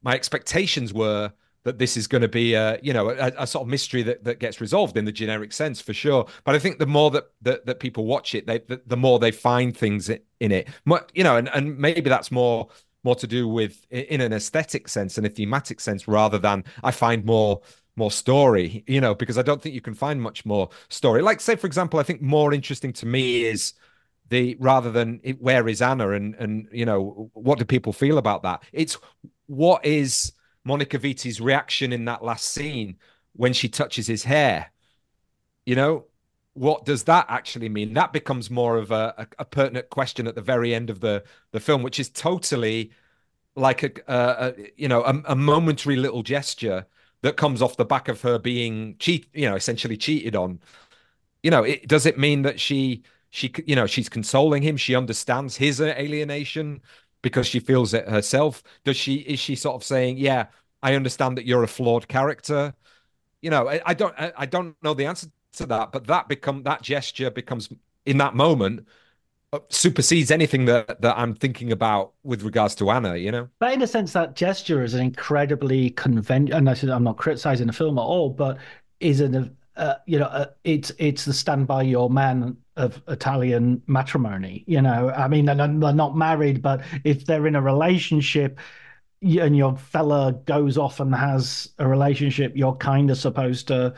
my expectations were that this is going to be a you know a, a, sort of mystery that, that gets resolved in the generic sense for sure. But i think the more that that, that people watch it they the, the more they find things in it. You know and, and maybe that's more more to do with in an aesthetic sense and a thematic sense rather than i find more more story you know because i don't think you can find much more story. Like say for example i think more interesting to me is the rather than where is anna and and you know what do people feel about that? It's what is Monica Vitti's reaction in that last scene when she touches his hair. You know, what does that actually mean? That becomes more of a, a, a pertinent question at the very end of the the film, which is totally like a, a, a you know a, a, momentary little gesture that comes off the back of her being cheat, you know, essentially cheated on. You know, it does it mean that she she you know she's consoling him? She understands his alienation because she feels it herself. Does she is she sort of saying yeah i understand that you're a flawed character. You know i, I don't I, I, don't know the answer to that but that become that gesture becomes in that moment uh, supersedes anything that that i'm thinking about with regards to anna you know? But in a sense that gesture is an incredibly conventional and I said i'm not criticizing the film at all but is an uh, you know, uh, it's it's the stand by your man of Italian matrimony. You know, I mean, they're, not married, but if they're in a relationship and your fella goes off and has a relationship, you're kind of supposed to,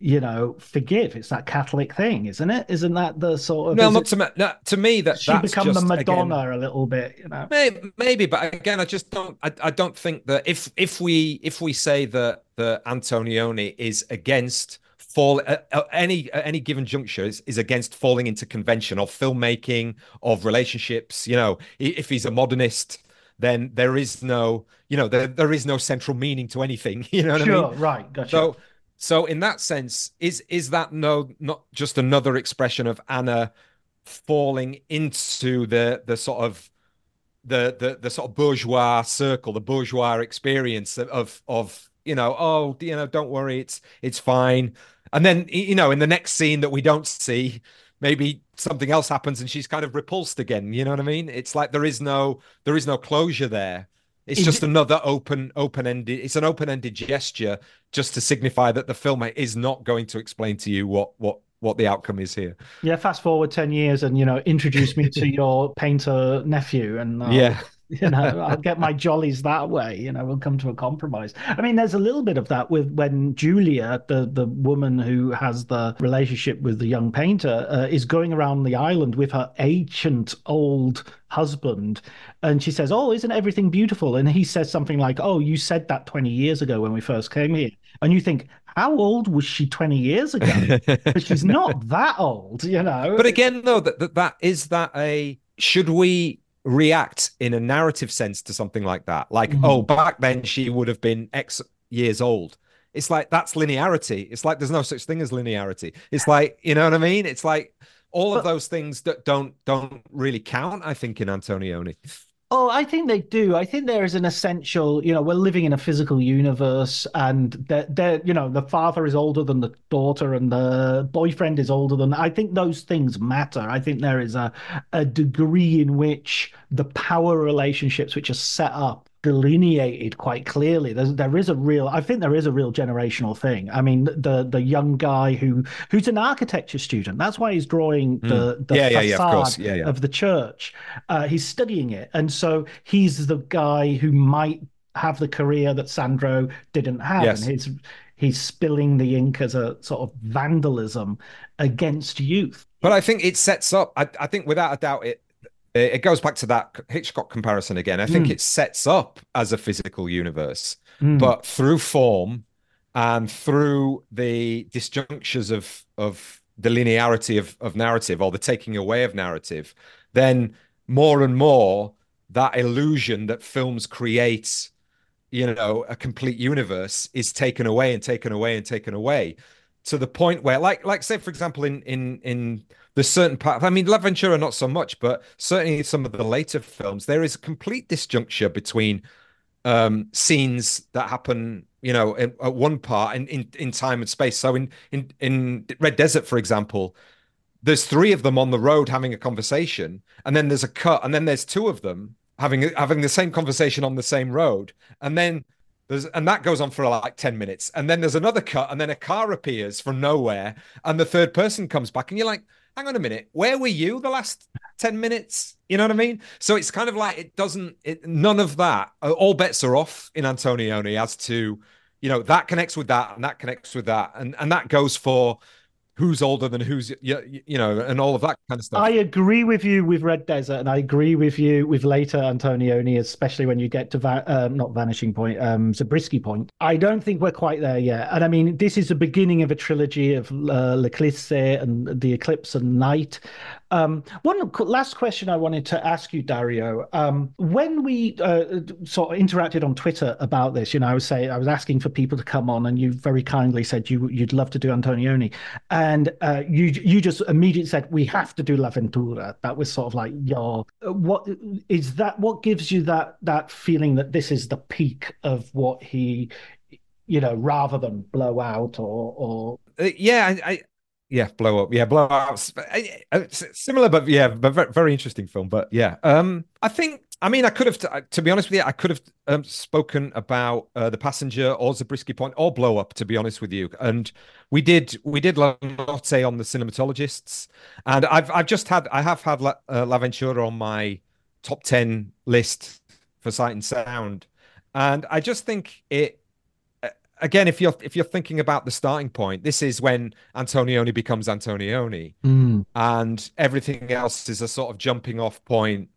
you know, forgive. It's that Catholic thing, isn't it? Isn't that the sort of? No, not it, to me. No, to me, that she become just, the Madonna again, a little bit. You know, maybe, maybe, but again, I just don't. I, I don't think that if if we if we say that the Antonioni is against fall at, at any at any given juncture is, is against falling into convention of filmmaking of relationships you know. If he's a modernist then there is no you know there, there is no central meaning to anything you know sure, i mean? right gotcha. So so in that sense is is that no not just another expression of anna falling into the the sort of the the the sort of bourgeois circle the bourgeois experience of of you know oh you know don't worry it's it's fine and then, you know, in the next scene that we don't see, maybe something else happens and she's kind of repulsed again. You know what I mean? It's like there is no there is no closure there. It's just another open open ended. It's an open ended gesture just to signify that the film is not going to explain to you what what what the outcome is here. Yeah, fast forward ten years and you know introduce me to your painter nephew and uh, yeah. you know i'll get my jollies that way you know we'll come to a compromise. I mean there's a little bit of that with when julia the the woman who has the relationship with the young painter uh, is going around the island with her ancient old husband and she says oh isn't everything beautiful? And he says something like oh you said that 20 years ago when we first came here. And you think how old was she 20 years ago? But she's not that old you know? But again though that, that that is that a should we react in a narrative sense to something like that. Like, Mhm. oh, back then she would have been X years old. It's like that's linearity. It's like there's no such thing as linearity. It's like, you know what I mean? It's like all of those things that don't don't really count, I think, in Antonioni. Oh, I think they do. I think there is an essential, you know, we're living in a physical universe and that that you know, the father is older than the daughter and the boyfriend is older than I think those things matter. I think there is a a degree in which the power relationships which are set up delineated quite clearly. There's there is a real I think there is a real generational thing. I mean, the the young guy who who's an architecture student, that's why he's drawing the the Hmm. Yeah, yeah, yeah, of facade. Yeah, yeah. of the church. Uh, he's studying it, and so he's the guy who might have the career that Sandro didn't have, Yes. and he's he's spilling the ink as a sort of vandalism against youth. But I think it sets up. I, I think without a doubt, it it goes back to that Hitchcock comparison again. I think Mm. it sets up as a physical universe, Mm. but through form and through the disjunctures of of the linearity of of narrative or the taking away of narrative, then more and more that illusion that films create, you know, a complete universe is taken away and taken away and taken away to the point where, like, like say for example, in in in the certain part, I mean, L'Avventura not so much, but certainly some of the later films, there is a complete disjuncture between um scenes that happen you know in, at one part in, in in time and space. So in in in red desert for example there's three of them on the road having a conversation and then there's a cut and then there's two of them having having the same conversation on the same road. And then there's and that goes on for like 10 minutes. And then there's another cut and then a car appears from nowhere and the third person comes back and you're like hang on a minute. Where were you the last 10 minutes? You know what i mean? So it's kind of like it doesn't it, none of that uh, all bets are off in antonioni as to you know that connects with that and that connects with that. And and that goes for who's older than who's you, you know and all of that kind of stuff I agree with you with Red Desert, and I agree with you with later Antonioni, especially when you get to va- um, not Vanishing Point, um, Zabriskie Point. I don't think we're quite there yet. And I mean, this is the beginning of a trilogy of uh, L'Eclisse and The Eclipse and Night. Um, one last question I wanted to ask you, Dario. Um, when we uh, sort of interacted on Twitter about this, you know, I was saying I was asking for people to come on, and you very kindly said you you'd love to do Antonioni, uh, you you just immediately said we have to do L'Avventura. That was sort of like your what is that? What gives you that that feeling that this is the peak of what he, you know, rather than blow out or or Uh, yeah I, I yeah blow up yeah blow up similar but yeah but very, very interesting film but yeah um i think i mean i could have to, be honest with you i could have um, spoken about uh, the passenger or zabriskie point or blow up to be honest with you. And we did we did La Notte on the cinematologists. And i've i've just had i have had La, uh, L'Avventura on my top 10 list for sight and sound. And i just think it again, if you're if you're thinking about the starting point, this is when Antonioni becomes Antonioni, and everything else is a sort of jumping off point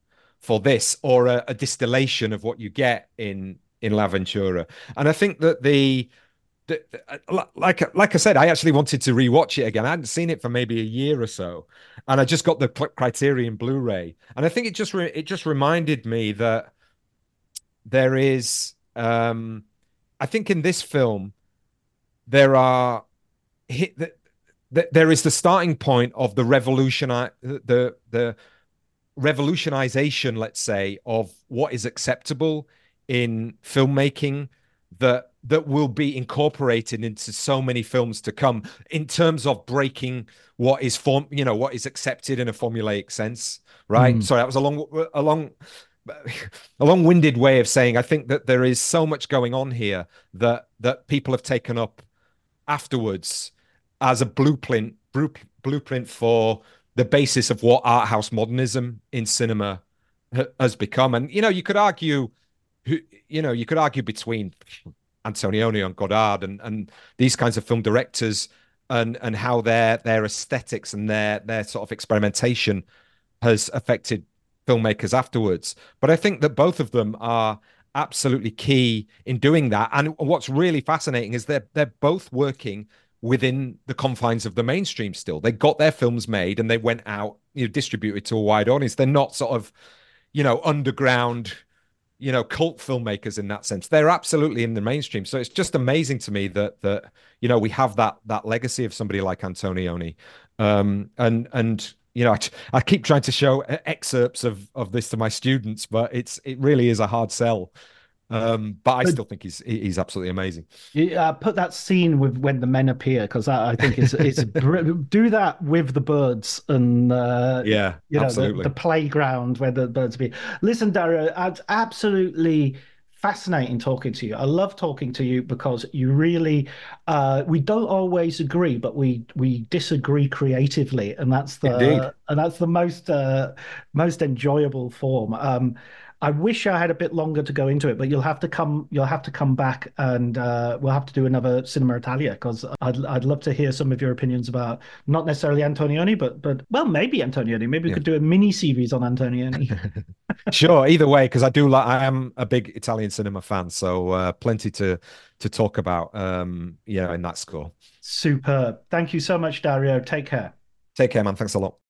for this, or a, a distillation of what you get in in L'Avventura. And I think that the, the, the like like I said, I actually wanted to rewatch it again. I hadn't seen it for maybe a year or so, and I just got the Criterion Blu-ray, and I think it just re- it just reminded me that there is. um I think in this film there are that there is the starting point of the revolution the the revolutionization let's say of what is acceptable in filmmaking that that will be incorporated into so many films to come in terms of breaking what is form you know what is accepted in a formulaic sense right mm. sorry that was a long a long a long-winded way of saying I think that there is so much going on here that that people have taken up afterwards as a blueprint blueprint for the basis of what art house modernism in cinema has become and you know you could argue you know you could argue between Antonioni and Godard and and these kinds of film directors and and how their their aesthetics and their their sort of experimentation has affected filmmakers afterwards. But I think that both of them are absolutely key in doing that. And what's really fascinating is they're they're both working within the confines of the mainstream still. They got their films made and they went out, you know, distributed to a wide audience. They're not sort of, you know, underground, you know, cult filmmakers in that sense. They're absolutely in the mainstream. So it's just amazing to me that that you know we have that that legacy of somebody like Antonioni, um, and and you know, I, I keep trying to show excerpts of of this to my students, but it's it really is a hard sell. Um, but I still think he's he's absolutely amazing. Yeah, uh, put that scene with when the men appear because I think it's it's do that with the birds and uh, yeah, you know the, the, playground where the birds appear. Listen, Dario, it's absolutely fascinating talking to you. I love talking to you because you really uh, we don't always agree, but we we disagree creatively, and that's the Indeed. and that's the most uh, most enjoyable form. Um, I wish I had a bit longer to go into it, but you'll have to come. You'll have to come back, and uh, we'll have to do another Cinema Italia because I'd I'd love to hear some of your opinions about not necessarily Antonioni, but but well, maybe Antonioni. Maybe we yeah. could do a mini series on Antonioni. sure. Either way, because I do like. I am a big Italian cinema fan, so uh, plenty to to talk about. Um, yeah, in that score. Superb. Thank you so much, Dario. Take care. Take care, man. Thanks a lot.